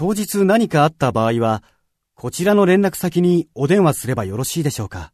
当日何かあった場合は、こちらの連絡先にお電話すればよろしいでしょうか。